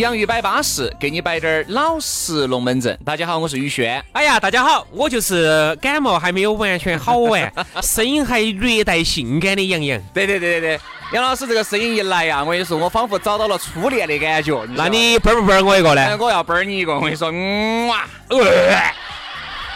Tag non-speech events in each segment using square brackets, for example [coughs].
洋芋摆巴适，给你摆点儿老实龙门阵。大家好，我是宇轩。哎呀，大家好，我就是感冒还没有完全好完，[laughs] 声音还略带性感的杨洋。对对对对对，杨老师这个声音一来呀，我跟你说，我仿佛找到了初恋的感觉。那你啵儿不啵我一个呢？我要啵你一个，我跟你说，嗯哇。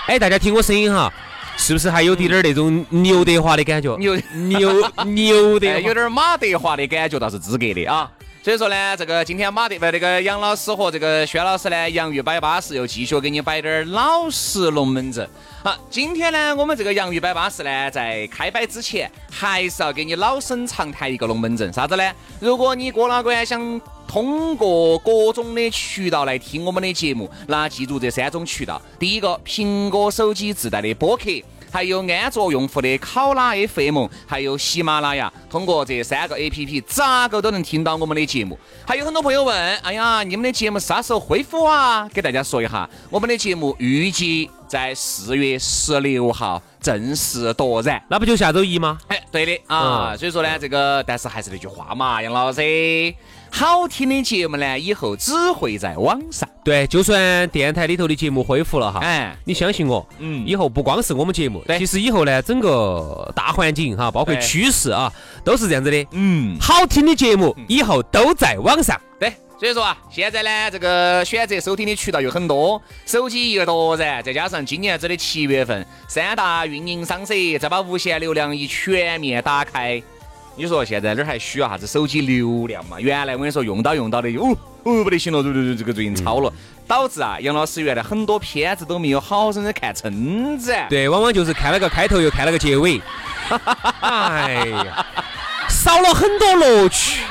哎，大家听我声音哈，是不是还有点点那种刘德华的感觉？牛牛牛德，有点马德华的感觉，倒是资格的啊。所以说呢，这个今天马德不那个杨老师和这个薛老师呢，洋芋摆巴士又继续给你摆点儿老实龙门阵。好，今天呢，我们这个洋芋摆巴士呢，在开摆之前，还是要给你老生常谈一个龙门阵，啥子呢？如果你过哪关想通过各种的渠道来听我们的节目，那记住这三种渠道：第一个，苹果手机自带的播客。还有安卓用户的考拉 FM，还有喜马拉雅，通过这三个 APP，咋个都能听到我们的节目。还有很多朋友问，哎呀，你们的节目啥时候恢复啊？给大家说一下，我们的节目预计在四月十六号正式夺燃，那不就下周一吗？哎，对的啊。所以说呢，这个但是还是那句话嘛，杨老师。好听的节目呢，以后只会在网上。对，就算电台里头的节目恢复了哈，哎，你相信我，嗯，以后不光是我们节目，其实以后呢，整个大环境哈，包括趋势啊，都是这样子的。嗯，好听的节目以后都在网上。对，所以说啊，现在呢，这个选择收听的渠道有很多，手机一个多然，再加上今年子的七月份，三大运营商社再把无限流量一全面打开。你说现在哪儿还需要啥子手机流量嘛？原来我跟你说用到用到的，哦哦不得行了，对对对这个最近超了，导致啊杨老师原来很多片子都没有好生的看撑子。对，往往就是看了个开头又看了个结尾，[laughs] 哎呀，少了很多乐趣。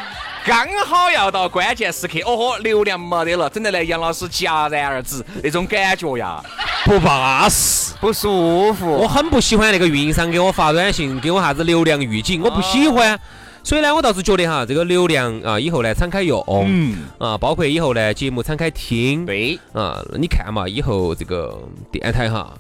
刚好要到关键时刻，哦豁，流量没得了，整得来杨老师戛然而止，那种感觉呀，不巴适，不舒服。我很不喜欢那个运营商给我发短信，给我啥子流量预警，我不喜欢。所以呢，我倒是觉得哈，这个流量啊，以后呢敞开用，嗯啊，包括以后呢节目敞开听，对啊，你看嘛，以后这个电台哈，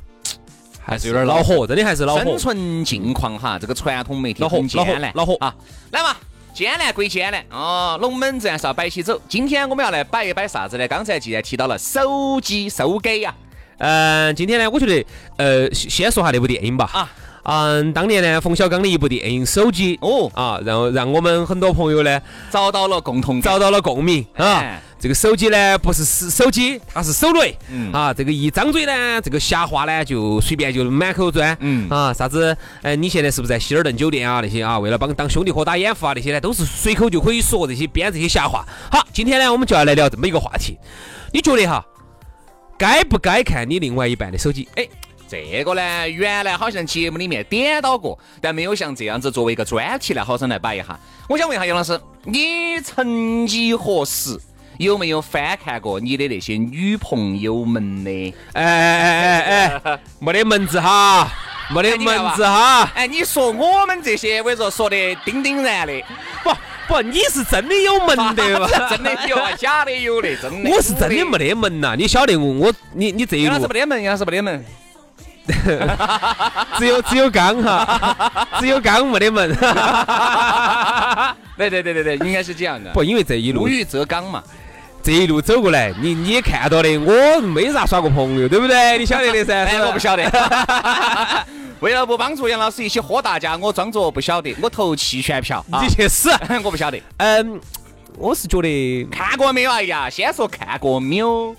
还是有点恼火，真的还是恼火。生存境况哈，这个传统媒体恼火，艰难，恼火啊！来嘛。艰难归艰难哦，龙门阵是要摆起走。今天我们要来摆一摆啥子呢？刚才既然提到了手机收给呀，嗯，今天呢，我觉得呃，先说下那部电影吧。啊，嗯，当年呢，冯小刚的一部电影《手机》哦，啊，然后让我们很多朋友呢找到了共同，找到了共鸣啊。这个手机呢，不是手手机，它是手雷。嗯啊，这个一张嘴呢，这个瞎话呢就随便就满口钻。嗯啊，啥子？哎，你现在是不是在希尔顿酒店啊？那些啊，为了帮当兄弟伙打掩护啊，那些呢，都是随口就可以说这些编这些瞎话。好，今天呢，我们就要来聊这么一个话题。你觉得哈，该不该看你另外一半的手机？哎，这个呢，原来好像节目里面点到过，但没有像这样子作为一个专题来好生来摆一下。我想问一下杨老师，你曾几何时？有没有翻看过你的那些女朋友们的？哎哎哎哎哎，没得门子哈，没得门子哈。哎，你说我们这些，我跟你说说的叮叮然的，不不，你是真的有门的吧？真的有啊，假的有的，真的。我是真的没得门呐，你晓得我我你你这一路。是没得门，杨是没得门。[laughs] 只有只有刚哈，只有刚 [laughs] 没得门。对对对对对，应该是这样的。不，因为这一路无欲则刚嘛。这一路走过来，你你也看到的，我没咋耍过朋友，对不对？你晓得的噻。[laughs] 哎，我不晓得。为了不帮助杨老师一起喝大家，我装作不晓得，我投弃权票。你去死！我不晓得。嗯，我是觉得看过没有？哎呀，先说看过没有？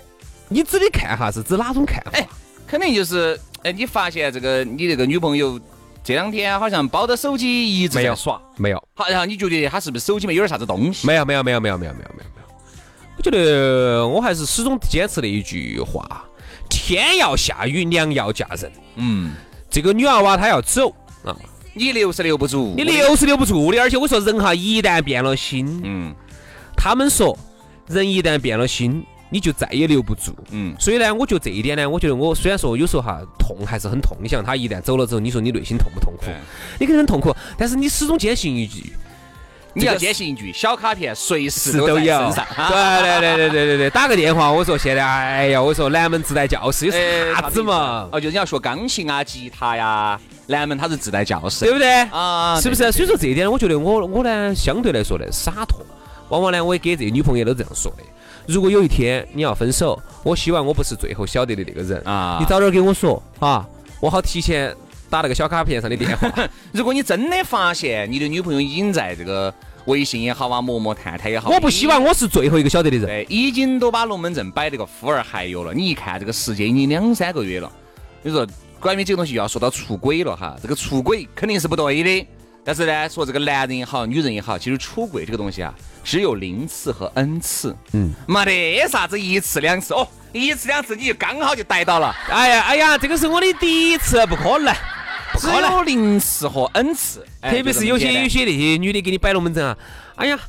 你指的看哈是指哪种看？哎，肯定就是哎，你发现这个你这个女朋友这两天好像抱着手机一直在耍，没有。好，然后你觉得她是不是手机里面有点啥子东西？没有，没有，没有，没有，没有，没有，没有。没有我觉得我还是始终坚持的一句话：天要下雨，娘要嫁人。嗯，这个女娃娃她要走啊，你留是留不住，你留是留不住的。而且我说人哈，一旦变了心，嗯他们说人一旦变了心，你就再也留不住。嗯，所以呢，我觉得这一点呢，我觉得我虽然说有时候哈痛还是很痛，你想他一旦走了之后，你说你内心痛不痛苦？你肯定很痛苦，但是你始终坚信一句，你要坚信一句，小卡片随时都有。对对对对对对对，打个电话，我说现在，哎呀，我说南门自带教室有哎啥子嘛？哦，就是你要学钢琴啊、吉他呀，南门它是自带教室对不对？啊，是不是？所以说这一点，我觉得我我呢，相对来说呢，洒脱。往往呢，我也给这些女朋友都这样说的。如果有一天你要分手，我希望我不是最后晓得的那个人啊你早点跟我说啊，我好提前打那个小卡片上的电话。[laughs] 如果你真的发现你的女朋友已经在这个微信也好啊、陌陌、探探也好，我不希望我是最后一个晓得的人。对，已经都把龙门阵摆得个呼儿还有了。你一看这个时间已经两三个月了，你说关于这个东西要说到出轨了哈，这个出轨肯定是不对的。但是呢，说这个男人也好，女人也好，其实出轨这个东西啊，只有零次和 n 次，嗯，没得啥子一次两次哦，一次两次你就刚好就逮到了，哎呀哎呀，这个是我的第一次，不可能，不只。有零次和 n 次，哎特别是有些有些那些女的给你摆龙门阵啊，哎呀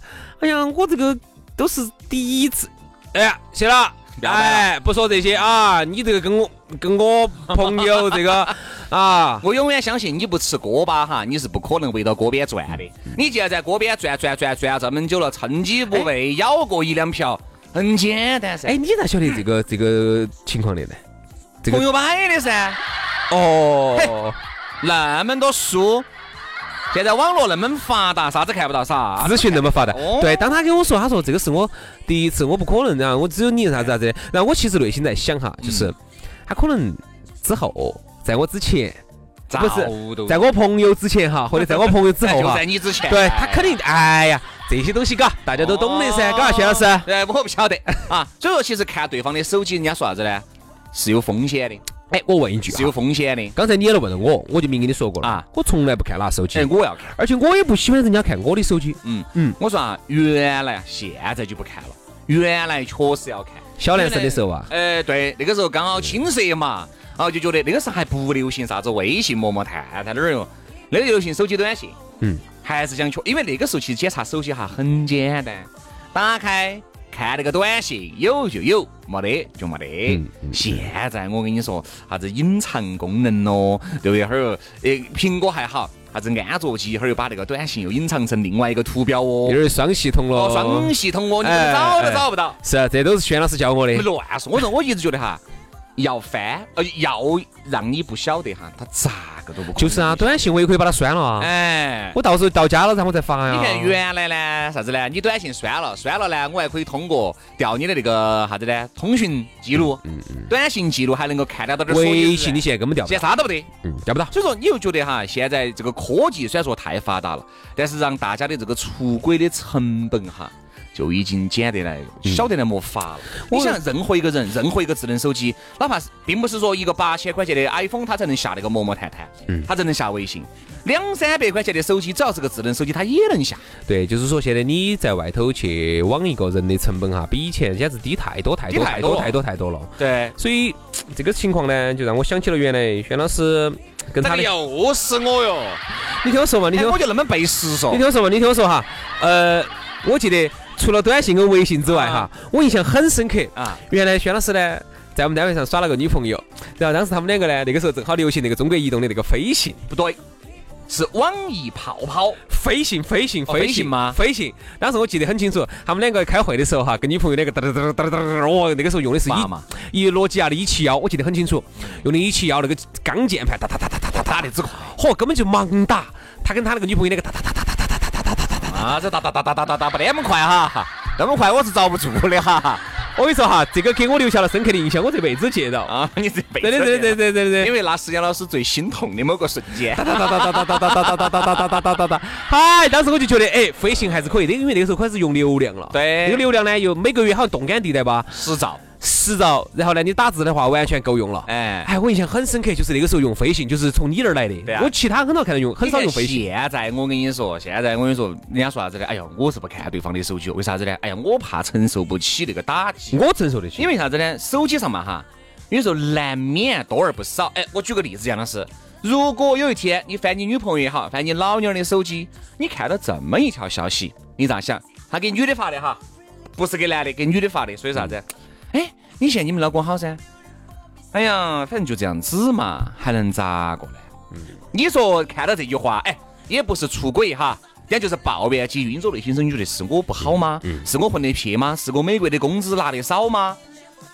哎呀，我这个都是第一次。哎呀，谢了哎，不说这些啊！你这个跟我跟我朋友这个啊，我永远相信你不吃锅巴哈，你是不可能围到锅边转的。你既然在锅边转转转转这么久了，趁机不喂，咬过一两瓢，很简单噻。哎，你咋晓得这个这个情况的呢？这个朋友摆的噻，哦，那么多书，现在网络那么发达，啥子看不到啥子。资讯那么发达哦，对。当他跟我说，他说这个是我第一次，我不可能啊，我只有你啥子啥子。然后我其实内心在想哈，就是他可能之后，在我之前，不是在我朋友之前哈，或者在我朋友之后 [laughs] 就在，你之前，对他肯定，哎呀，这些东西嘎，大家都懂的噻，嘎，薛老师。对，我不晓得。[laughs] 啊。所以说，其实看对方的手机，人家说啥子呢？是有风险的，哎，我问一句是有啊，风险的。刚才你也来问了我，我就明跟你说过了。啊。我从来不看哪手机。哎，，我要看。而且我也不喜欢人家看我的手机。嗯。嗯。嗯，我说啊，原来啊，现在就不看了，原来确实要看。小男生的时候啊，哎，对，那个时候刚好青涩嘛，然后就觉得那个时候还不流行啥子微信、陌陌、探探哪儿哟，那个流行手机短信。嗯，还是想确，因为那个时候其实检查手机哈很简单，打开看那个短信，有就有，没得就没得。嗯嗯现在我跟你说，啥子隐藏功能咯，对不对？哈儿又，呃，苹果还好，啥子安卓机，一会儿又把那个短信又隐藏成另外一个图标哦有。点双系统了。哦，双系统哦，你找都哎找不到。是啊，这都是轩老师教我的你。乱说！我说我一直觉得哈，要翻呃要让你不晓得哈，他咋个都不。就是啊，短信我也可以把它删了啊。哎，我到时候到家了，然后再发呀。你看原来呢啥子呢？你短信删了，删了呢，我还可以通过调你的那个啥子呢？通讯记录，短信记录还能够看得到点。微信你现在根本调不到，现在啥都不得。嗯，调不到。所以说，你又觉得哈，现在这个科技虽然说太发达了，但是让大家的这个出轨的成本哈，就已经减得来，小得来没法了。我想，任何一个人，任何一个智能手机，哪怕是并不是说一个八千块钱的 iPhone，它才能下那个陌陌探探，嗯它才能下微信。两三百块钱的手机，只要是个智能手机，它也能下。对，就是说现在你在外头去网一个人的成本哈，比以前简直低太多太多太多太多太多了。对，所以这个情况呢，就让我想起了原来轩老师跟他的，又是我哟！你听我说嘛，你听我哎我就那么背时说你。听我说嘛，你听我说哈，呃，我记得除了短信跟微信之外哈我印象很深刻。啊。原来轩老师呢在我们单位上耍了个女朋友然后当时他们两个呢那个时候正好流行那个中国移动的那个飞信。不对是网易泡泡飞信飞信飞信。吗？飞信。当时我记得很清楚他们两个开会的时候哈跟女朋友那个哒哒哒哒哒哒哒哦那个时候用的是一一诺基亚的 e 七幺我记得很清楚用的 e 七幺那个钢键盘哒哒哒哒哒哒的这个嚯根本就盲打他跟他那个女朋友那个哒哒哒哒哒哒啊，这哒哒哒哒哒哒哒不那么快哈，那么快我是遭不住的哈。我跟你说哈，这个给我留下了深刻的印象，我这辈子记得。啊，你这辈子对对对对对对对因为那是杨老师最心痛的某个瞬间。哒哒哒哒哒哒哒哒哒哒哒哒哒哒哒哒。嗨，当时我就觉得，哎，飞行还是可以的，因为那个时候开始用流量了。对那个流量呢，又每个月好像动感地带吧，十兆，十兆，然后呢，你打字的话完全够用了。哎，哎，我印象很深刻，就是那个时候用飞信，就是从你那儿来的。对啊我其他很少看到用，很少用飞信。现在我跟你说，现在我跟你说，人家说啥子呢？哎呀，我是不看对方的手机，为啥子呢？哎呀，我怕承受不起那个打击。我承受得起，因为啥子呢？手机上嘛哈，有时候难免多而不少。哎，我举个例子，杨老师，如果有一天你翻你女朋友也好，翻你老娘的手机，你看到这么一条消息，你咋想？他给女的发的哈，不是给男的，给女的发的，所以啥子？哎，你嫌你们老公好噻？哎呀，反正就这样子嘛，还能咋个呢？嗯，你说看到这句话，哎，也不是出轨哈，人家就是抱怨起运作内心深处的是我不好吗？是我混得撇吗？是我每个月的工资拿得少吗？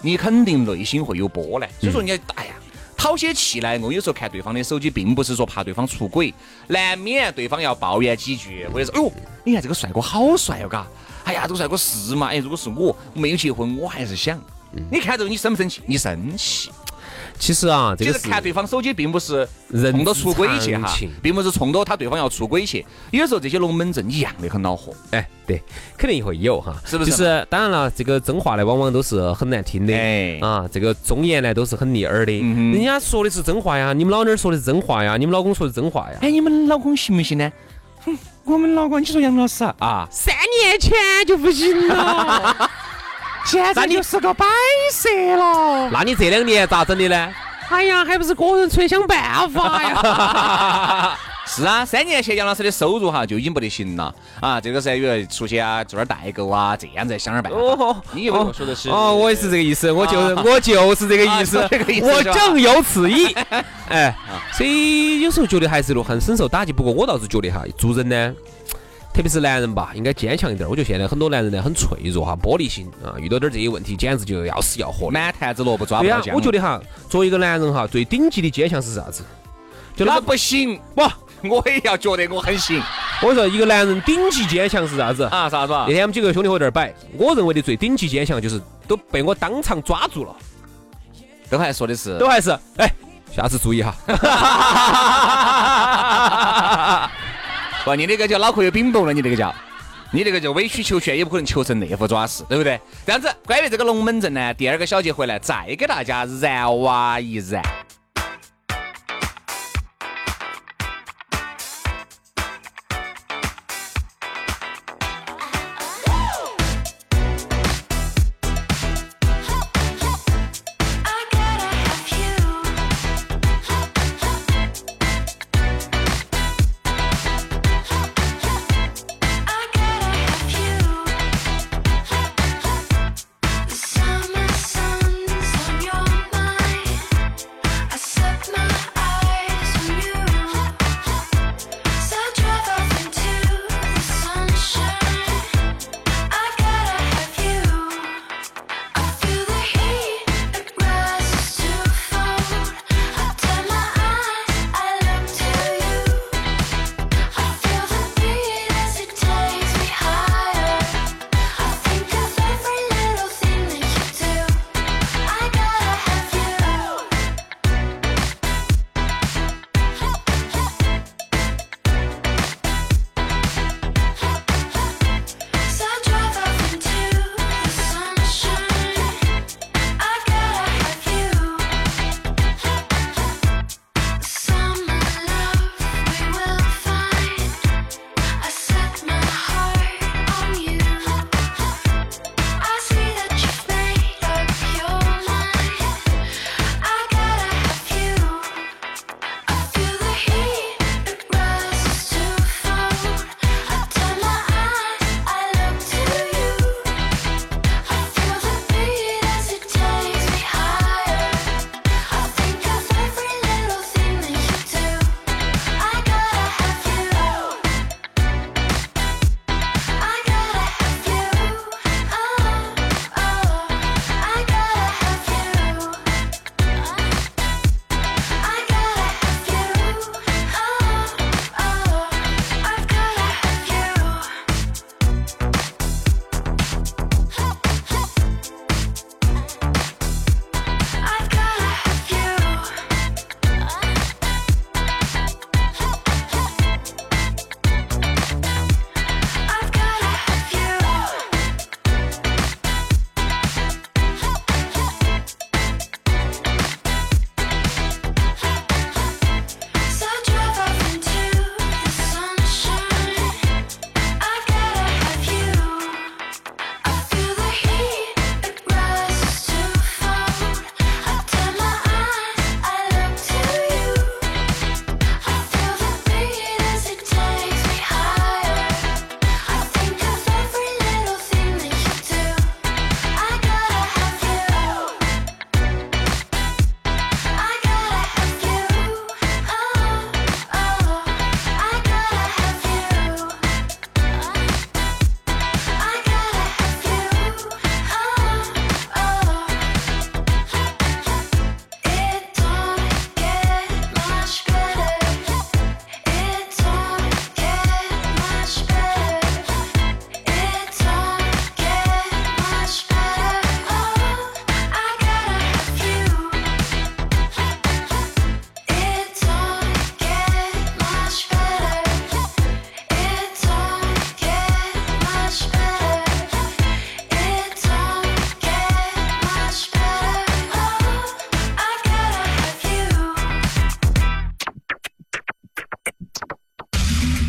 你肯定内心会有波澜。所以说，人家哎呀。讨些气来，我有时候看对方的手机，并不是说怕对方出轨，难免对方要抱怨几句，或者是哎呦，你看这个帅哥好帅哦，嘎，哎呀，这个帅哥是嘛？哎，如果是我没有结婚，我还是想。你看这个，你生不生气？你生气。其实啊，这个是看对方手机，并不是冲着出轨去哈，并不是冲着他对方要出轨去。有时候这些龙门阵一样的很恼火。哎，对，肯定会有哈，是不是？就是当然了，这个真话呢，往往都是很难听的。哎，啊，这个忠言呢，都是很逆耳的。嗯人家说的是真话呀，你们老娘说的是真话呀，你们老公说的真话呀。哎，你们老公行不行呢？哼，我们老公，你说杨老师啊，三年前就不行了。[laughs] 现在就是个摆设了。那你这两年咋整的呢？哎呀，还不是个人出来想办法呀。[laughs] 是啊，三年前杨老师的收入哈就已经不得行了啊。这个时候有出去啊做点代购啊，这样子想点办法。哦，你以为我说的是？哦，我也是这个意思，我就我就是这个意思，我正有此意。[laughs] 哎，所以有时候觉得还是很深受打击。不过我倒是觉得哈，做人呢。特别是男人吧，应该坚强一点。我觉得现在很多男人呢很脆弱哈，玻璃心啊，遇到点这些问题，简直就要死要活。满坛子萝卜抓不到浆。我觉得哈，作为一个男人哈，最顶级的坚强是啥子？就那不行不，我也要觉得我很行。我说一个男人顶级坚强是啥子啊？啥子？那天我们几个兄弟伙在那儿摆，我认为的最顶级坚强就是都被我当场抓住了。都还说的是？都还是？哎，下次注意哈。[laughs] [laughs] 不，你那个叫脑壳有冰雹了，你那个叫，你这个叫委曲求全，也不可能求成那副爪式，对不对？这样子，关于这个龙门阵呢，第二个小节回来再给大家燃哇一燃。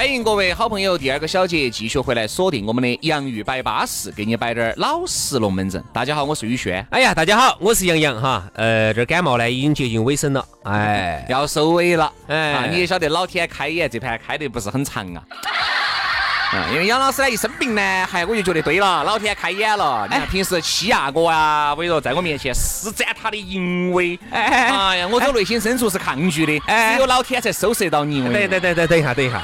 欢迎各位好朋友，第二个小节继续回来锁定我们的洋芋摆巴士，给你摆点儿老实龙门阵。大家好，我是宇轩。哎呀，大家好，我是杨洋哈。呃，这感冒呢已经接近尾声了，哎，要收尾了。哎啊，你也晓得老天开眼，这盘开得不是很长啊。[laughs] 啊，因为杨老师呢一生病呢，还我就觉得对了，老天开眼了。你看平时欺压我啊，我跟你说，在我面前施展他的淫威。哎哎呀，我从内心深处是抗拒的，哎只有老天才收拾得到你。我跟你说等等等等等一下，等一下，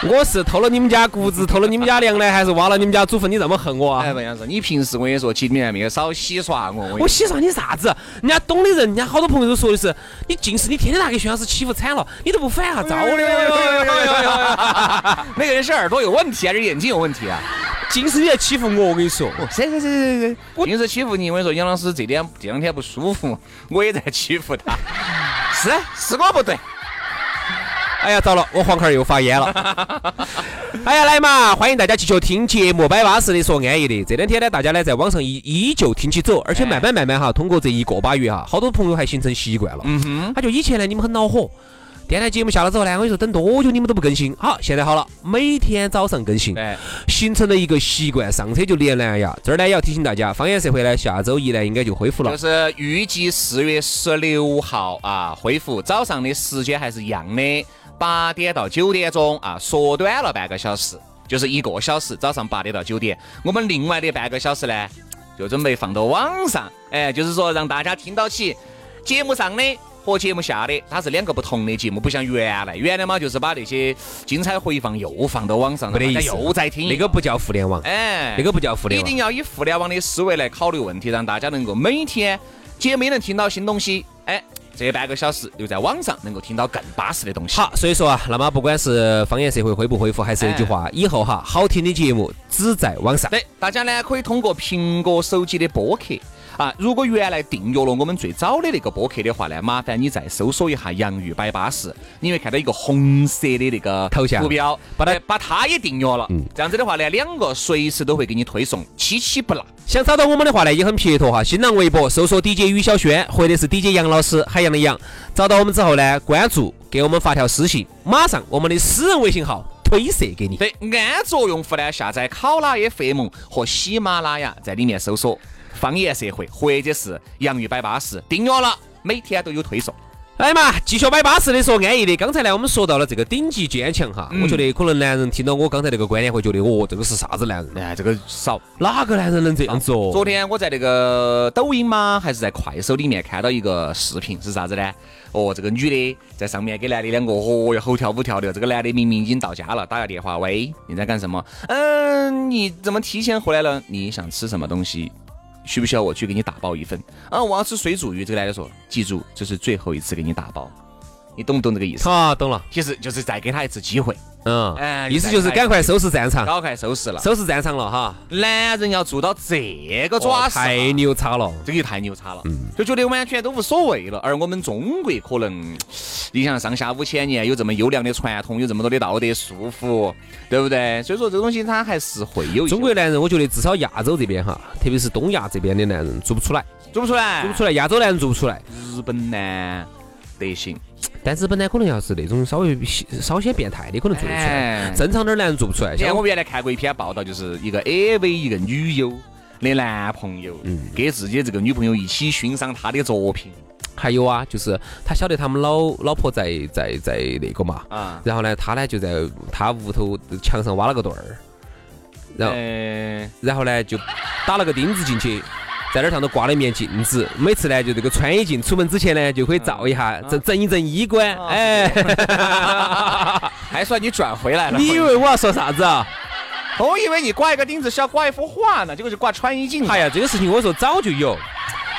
[laughs] 我是偷了你们家谷子，偷了你们家粮呢，还是挖了你们家祖坟？你这么恨我啊？哎，不样子，你平时我跟你说，其实你还没有少洗刷我。我洗刷你啥子？人家懂的人，人家好多朋友都说的是，你近视你天天拿给薛老师欺负惨了，你都不反下招的。那个人是耳朵有问题还是眼睛有问题啊？近视你在欺负我，我跟你说。谁谁谁谁谁，我近视欺负你，我跟你说，杨老师这点这两天不舒服，我也在欺负他。是是我不对，哎呀，糟了，我黄壳儿又发炎了。[laughs] 哎呀，来嘛，欢迎大家继续听节目，摆巴适的说安逸的。这两天呢，大家呢在网上依依旧听起走，而且慢慢慢慢哈，通过这一个把月哈，好多朋友还形成习惯了。嗯哼，他就以前呢，你们很恼火。电台节目下了之后呢，我跟你说，等多久你们都不更新。好，现在好了，每天早上更新，哎，形成了一个习惯，上车就连蓝牙。这儿呢也要提醒大家，方言社会呢下周一呢应该就恢复了就。是预计四月十六号啊恢复，早上的时间还是一样的，八点到九点钟啊，缩短了半个小时，就是一个小时，早上八点到九点。我们另外的半个小时呢，就准备放到网上，哎，就是说让大家听到起节目上的。和节目下的，它是两个不同的节目，不像原来，原来嘛就是把那些精彩回放又放到网上，大家没得意思又在听那个不叫互联网，哎，那个不叫互联网一定。要以互联网的思维来考虑问题，让大家能够每天节目也能听到新东西。哎，这半个小时留在网上能够听到更巴适的东西。好，所以说啊，那么不管是方言社会恢不恢复，还是那句话，以后哈，好听的节目只在网上。对，大家呢可以通过苹果手机的播客。啊，如果原来订阅了我们最早的那个播客的话呢，麻烦你再搜索一下“洋芋摆巴士”，你会看到一个红色的那个头像图标，把它哎把它也订阅了。嗯这样子的话呢，两个随时都会给你推送，七七不落。想找到我们的话呢，也很撇脱哈。新浪微博搜索 DJ 于小轩，或者是 DJ 杨老师，海洋的洋。找到我们之后呢，关注，给我们发条私信，马上我们的私人微信号推射给你。对，安卓用户呢，下载考拉 FM 和喜马拉雅，在里面搜索“方言社会”或者是“洋芋摆巴士”，订阅了，每天都有推送。来嘛，继续摆巴适的说安逸的。刚才呢，我们说到了这个顶级坚强哈，我觉得可能男人听到我刚才那个观点会觉得，哦，这个是啥子男人？哎，这个少。哪个男人能这样子哦？昨天我在那个抖音吗，还是在快手里面看到一个视频，是啥子呢？哦，这个女的在上面给男的两个，哦哟，吼跳舞跳的。这个男的明明已经到家了，打个电话，喂，你在干什么？嗯，你怎么提前回来了？你想吃什么东西？需不需要我去给你打包一份？啊，我要吃水煮鱼。这个男的说，记住，这是最后一次给你打包，你懂不懂这个意思？啊，懂了。其实就是再给他一次机会，嗯，哎意思就是赶快收拾战场，赶快收拾了。收拾战场了哈。男人要做到这个爪式啊，哦太牛叉了。这个就太牛叉了，嗯就觉得完全都无所谓了。而我们中国可能，[sniffs] 你想上下五千年有这么优良的传统，有这么多的道德束缚，对不对？所以说这个东西它还是会有一中国男人，我觉得至少亚洲这边哈，特别是东亚这边的男人做不出来，做不出来，做不出来。亚洲男人做不出来，日本呢得行，但日本呢，可能要是那种稍微稍显变态的，可能做得出来。哎正常点儿男人做不出来。像我原来看过一篇报道，就是一个 AV 一个女优的男朋友，嗯跟自己的这个女朋友一起欣赏她的作品还有啊，就是他晓得他们老老婆在在在那个嘛，啊，然后呢，他呢就在他屋头墙上挖了个洞儿，然后呃然后呢就打了个钉子进去。在那儿上头挂了一面镜子，每次呢就这个穿衣镜出门之前呢就可以照一下，整整一整衣冠。啊哎，[laughs] 还算你转回来了。你以为我要说啥子啊？我以为你挂一个钉子是要挂一幅画呢，结果是挂穿衣镜。哎呀，这个事情我说早就有，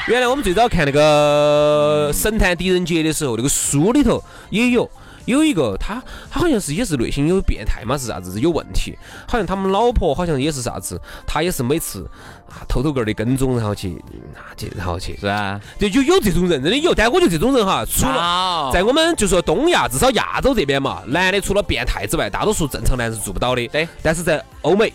原来我们最早看那个《神探狄仁杰》的时候，那个书里头也有有一个他，他好像是也是内心有变态嘛，是啥子有问题？好像他们老婆好像也是啥子，他也是每次啊偷偷个儿的跟踪，然后去 [laughs] 啊去，然后去是啊，对，就有这种人，真的有。但我觉得这种人哈，除了在我们就说东亚，至少亚洲这边嘛，男的除了变态之外，大多数正常男人是做不到的。对，但是在欧美。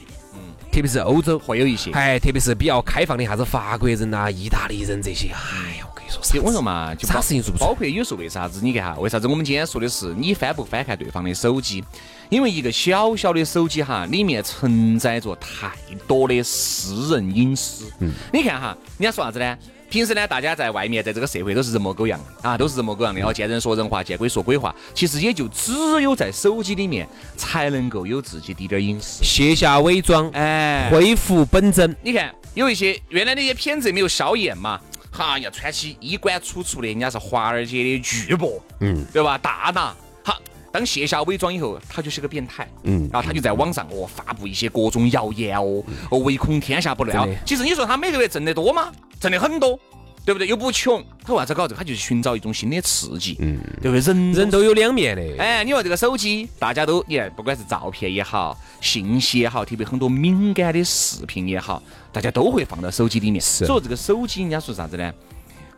特别是欧洲会有一些，哎，特别是比较开放的啥子法国人呐、意大利人这些，哎呀，我说，我说嘛，就啥事情做不包括有时候为啥子？你看哈，为啥子我们今天说的是你翻不翻看对方的手机？因为一个小小的手机哈，里面承载着太多的私人隐私。嗯，你看哈，人家说啥子呢？平时呢，大家在外面，在这个社会都是人模狗样的啊，都是人模狗样的。然后见人说人话，见鬼说鬼话。其实也就只有在手机里面才能够有自己的点隐私，卸下伪装，哎，恢复本真。你看，有一些原来那些片子没有消炎嘛，哈，要穿起衣冠楚楚的，人家是华尔街的巨擘，嗯，对吧？大拿。好，当卸下伪装以后，他就是个变态，嗯，然后他就在网上哦发布一些各种谣言哦，哦唯恐天下不乱。其实你说他每个月挣得多吗？挣得很多，对不对？又不穷，他为啥子搞这个？他就是寻找一种新的刺激，嗯，对不对？人人都有两面的。哎，你说这个手机，大家都你看，不管是照片也好，信息也好，特别很多敏感的视频也好，大家都会放到手机里面。所以这个手机，人家说啥子呢？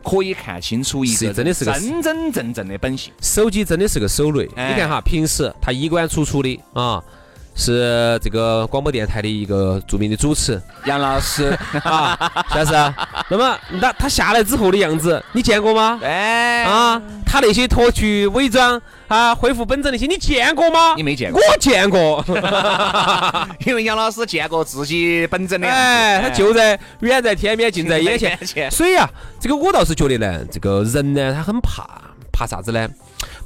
可以看清楚一个真的是个真真正正的本性。手机真的是个手雷。你看哈，平时他衣冠楚楚的啊。是这个广播电台的一个著名的主持杨老师啊，是不是？那么那他下来之后的样子，你见过吗？哎啊，他那些脱去伪装啊，恢复本真那些，你见过吗？你没见过？我见过，[laughs] 因为杨老师见过自己本真的。哎，他就在远在天边，近 [laughs] 在眼前。所以啊，这个我倒是觉得呢，这个人呢，他很怕怕啥子呢？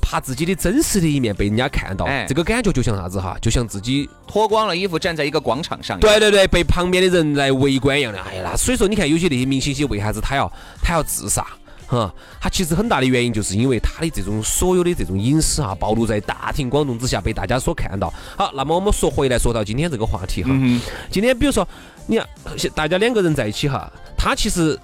怕自己的真实的一面被人家看到，哎这个感觉就像啥子哈？就像自己脱光了衣服站在一个广场上，对对对，被旁边的人来围观一样的。哎呀，所以说你看有些那些明星些为啥子他要他要自杀？哈，他其实很大的原因就是因为他的这种所有的这种隐私啊，暴露在大庭广众之下被大家所看到。好，那么我们说回来，说到今天这个话题哈，今天比如说你看大家两个人在一起哈，他其实。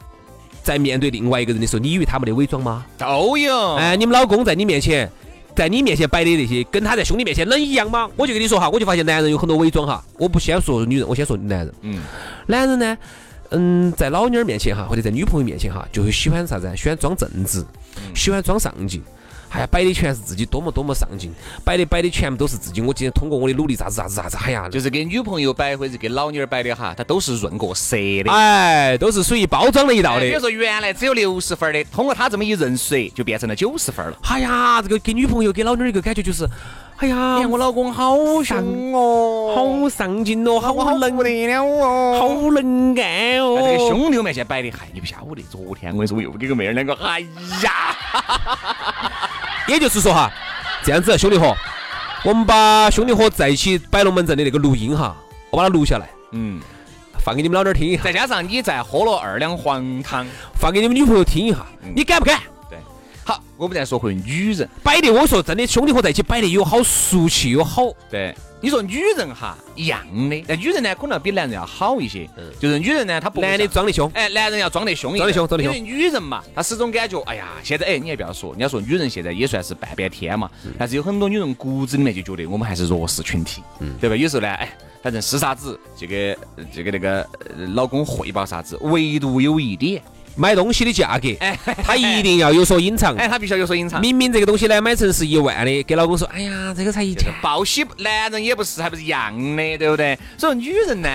在面对另外一个人的时候，你以为他没得伪装吗？都有。哎，你们老公在你面前，在你面前摆的那些，跟他在兄弟面前能一样吗？我就跟你说哈，我就发现男人有很多伪装哈。我不先说女人，我先说男人。嗯。男人呢，嗯，在老妞儿面前哈，或者在女朋友面前哈，就会喜欢啥子？喜欢装正直，喜欢装上进。哎呀，摆的全是自己多么多么上进，摆的摆的全部都是自己。我今天通过我的努力，啥子啥子啥子，哎呀，就是给女朋友摆或者给老妞儿摆的哈，它都是润过色的，哎，都是属于包装了一道的。比如说原来只有六十分的，通过他这么一润色，就变成了九十分了。哎呀，这个给女朋友给老妞儿一个感觉就是，哎呀，我老公好凶哦，好上进哦，好能不得了哦，好能干哦。这个兄弟面前摆的，嗨，你不晓得，昨天我跟你说，我又给个妹儿两个，哎呀。也就是说哈，这样子兄弟伙，我们把兄弟伙在一起摆龙门阵的那个录音哈，我把它录下来，嗯，放给你们老点儿听一下。再加上你再喝了二两黄汤，放给你们女朋友听一下，你敢不敢？对，好，我们再说回女人摆的，我说真的，兄弟伙在一起摆的有好俗气，有好对。你说女人哈一样的，但女人呢可能比男人要好一些。嗯，就是女人呢，她不男的装的凶，哎，男人要装得凶一点，装得凶，装得凶。因为女人嘛，她始终感觉，哎呀，现在哎，你也不要说，人家说女人现在也算是半边天嘛。但是有很多女人骨子里面就觉得我们还是弱势群体，嗯，对吧？有时候呢，哎，反正是啥子，这个这个那个老公汇报啥子，唯独有一点。买东西的价格，哎，他一定要有所隐藏，哎，他必须要有所隐藏。明明这个东西呢，买成是一万的，给老公说，哎呀，这个才一千。报喜，男人也不是，还不是一样的，对不对？所以女人呢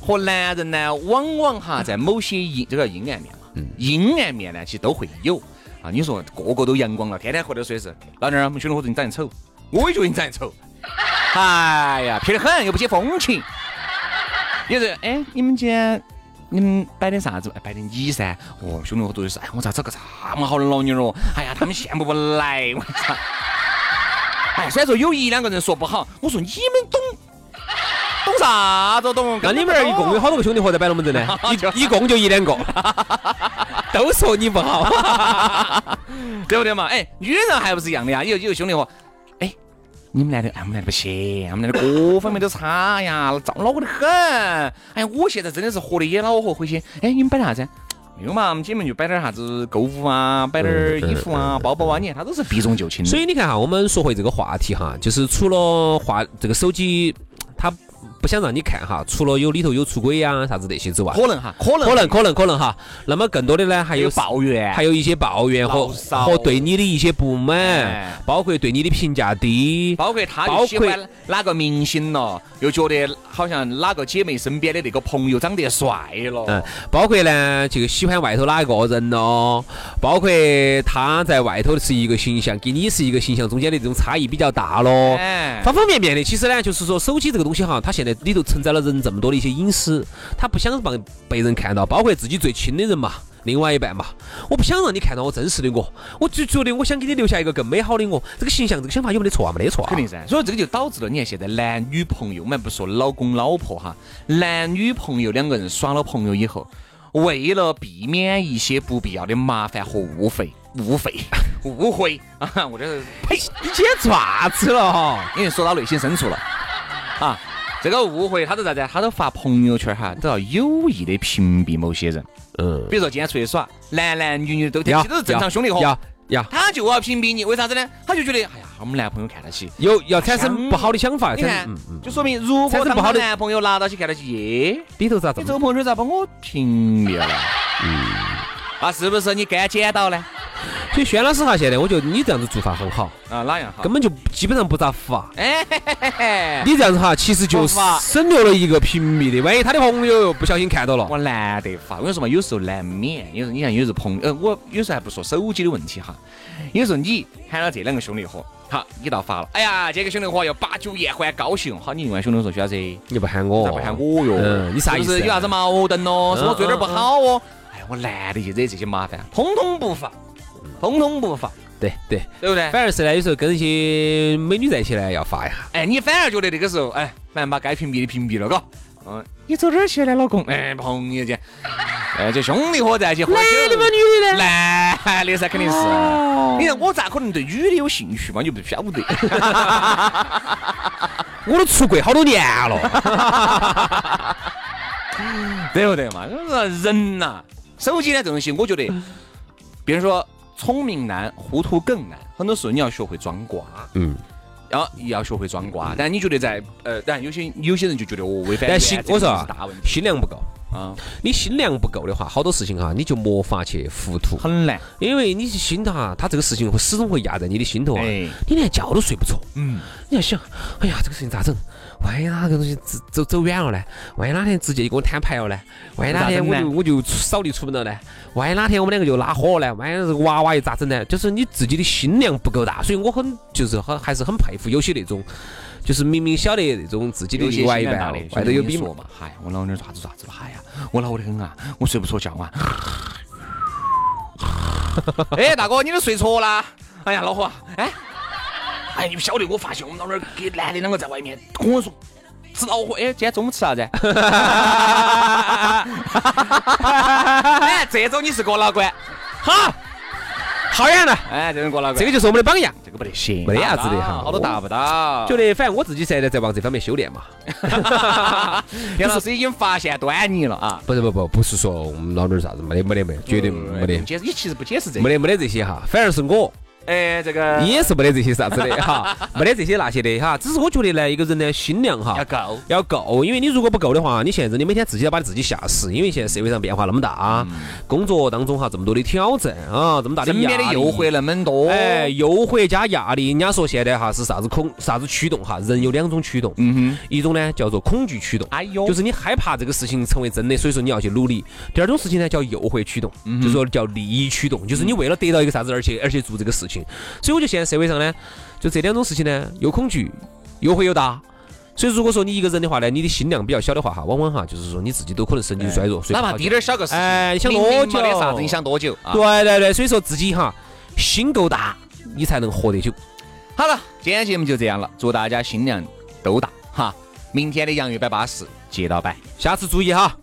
和男人呢，往往哈在某些阴，这个阴暗面嘛，阴暗面呢其实都会有啊。你说个个都阳光了，天天喝的水是，老娘儿，我们兄弟伙说你长得丑，我也觉得你长得丑，哎呀，撇得很，又不解风情。也是，哎，你们今天。你们摆点啥子？摆点你噻！哦，兄弟伙都是，哎，我咋找个这么好的老妞哦？哎呀，他们羡慕不来，我操！哎，虽然说有一两个人说不好，我说你们懂懂啥子懂？那你们那一共有好多个兄弟伙在摆龙门阵呢？[laughs] 一一共就一两个，[laughs] 都说你不好，[laughs] 对不对嘛？哎，女人还不是一样的呀？有有兄弟伙。你们男的，哎，我们男的不行，我们男的 [coughs] 各方面都差呀，糟恼火得很。哎呀，我现在真的是活得也恼火，回去，哎，你们摆啥子？没有嘛，我们姐妹就摆点啥子购物啊，摆点衣服啊、包包啊，你看它都是避重就轻的。所以你看哈，我们说回这个话题哈，就是除了话这个手机，它不想让你看哈，除了有里头有出轨呀啥子那些之外，可能哈，可能可能可能可能哈。那么更多的呢，还有抱怨，还有一些抱怨和和对你的一些不满哎，包括对你的评价低，包括他喜括欢哪个明星了，又觉得好像哪个姐妹身边的那个朋友长得帅了。嗯，包括呢，这个喜欢外头哪一个人咯，包括他在外头是一个形象，跟你是一个形象中间的这种差异比较大咯。哎，方方面面的，其实呢，就是说手机这个东西哈，它现在里头承载了人这么多的一些隐私，他不想让被人看到，包括自己最亲的人嘛，另外一半嘛，我不想让你看到我真实的我，我就觉得我想给你留下一个更美好的我，这个形象，这个想法有没得错啊？没得错啊，肯定噻，所以这个就导致了，你看现在男女朋友，我们不说老公老婆哈，男女朋友两个人耍了朋友以后，为了避免一些不必要的麻烦和误会、误会、误会啊，我这是呸，你今天做啥子了哈？因为说到内心深处了啊。[laughs] 这个误会，他都啥子？他都发朋友圈哈，都要有意的屏蔽某些人。嗯，比如说今天出去耍，男男女女都其要实都是正常兄弟伙，要要他就要屏蔽你，为啥子呢？他就觉得，哎呀，我们男朋友看得起，有要产生不好的想法，你看就说明如果他不好的男朋友拿到起看得起，耶，里头咋这么你这个朋友圈咋把我屏蔽了？嗯，那，是不是你该捡到呢？所以轩老师哈，现在我觉得你这样子做法很好，啊，哪样好？根本就基本上不咋发。哎嘿嘿嘿嘿，你这样子哈，其实就是省略了一个屏蔽的，万一他的朋友不小心看到了，我难得发。我跟你说嘛，有时候难免，有时候你看，有时候朋友，呃，我有时候还不说手机的问题哈，有时候你喊了这两个兄弟伙，好，你倒发了，哎呀，这个兄弟伙要把酒言欢，高兴，好，你另外兄弟说，薛老师，你不喊我，咋不喊我哟？嗯，你啥意思？有啥子矛盾咯？嗯是我做点不好哦？哎呀，我懒得去惹这些麻烦，通通不发，通通不发，对对，对不对？反而是呢，有时候跟一些美女在一起呢，要发一下。哎，你反而觉得那个时候，哎，反正把该屏蔽的屏蔽了，嘎。嗯，你走哪儿去呢，老公？哎，朋友间，[laughs] 哎，这兄弟伙在一起喝酒。男的吗？女的呢？男的噻，肯定是。哦你看我咋可能对女的有兴趣嘛？你不晓得。[laughs] [laughs] 我都出柜好多年了。对不对嘛？就是人呐、手机呢这东西，我觉得，比如说聪明难，糊涂更难。很多时候你要学会装瓜，嗯，要要学会装瓜。但你觉得在呃，当然有些有些人就觉得我违反但心我说心量不够。啊，你心量不够的话，好多事情哈，你就没法去糊涂，很难。因为你心头哈，他这个事情会始终会压在你的心头啊，哎你连觉都睡不着。嗯，你要想，哎呀，这个事情咋整？万一哪个东西走走走远了呢？万一哪天直接就给我摊牌了呢？万一哪天我就我就扫地出门了呢？万一哪天我们两个就拉火了呢？万一这个娃娃又咋整呢？就是你自己的心量不够大，所以我很就是很还是很佩服有些那种，就是明明晓得那种自己的另外一半外头有比说嘛，嗨，我老娘儿咋子爪子了，嗨呀，我恼得很啊，我睡不着觉啊。[laughs] 哎，大哥，你都睡着了？哎呀，老伙，哎，哎，你不晓得，我发现我们老娘儿跟男的两个在外面跟我说吃老火，哎，今天中午吃啥子？[laughs] 哎，这种你是过老倌，好，好远了。哎，这种过这个就是我们的榜样。这个不得行，没得啥子的哈好多达不到。觉得反正我自己现在在往这方面修炼嘛。[laughs] 杨老师已经发现端倪了啊，不是不不不是说我们老弟儿啥子，没得没得没得，绝对没得解释，你其实不解释这个。没得没得这些哈，反而是我哎，这个也是没得这些啥子的哈，[laughs] 没得这些那些的哈。只是我觉得呢，一个人呢心量哈要够。要够，因为你如果不够的话，你现在你每天自己要把自己吓死，因为现在社会上变化那么大，工作当中哈这么多的挑战啊，这么大的身边的诱惑那么多，哎，诱惑加压力，人家说现在哈是啥子恐啥子驱动哈？人有两种驱动，嗯哼一种呢叫做恐惧驱动，哎呦就是你害怕这个事情成为真的，所以说你要去努力。第二种事情呢叫诱惑驱动，嗯就是说叫利益驱动，就是你为了得到一个啥子而且而且做这个事情。所以我觉得现在社会上呢，就这两种事情呢，又恐惧，又会又大。所以如果说你一个人的话呢，你的心量比较小的话哈，往往哈就是说你自己都可能神经衰弱，哪怕滴点儿小个事情，哎你想多久没啥子，你想多久啊？对对对，所以说自己哈心够大，你才能活得久。好了，今天节目就这样了，祝大家心量都大哈。明天的洋芋摆巴士接到摆。下次注意哈。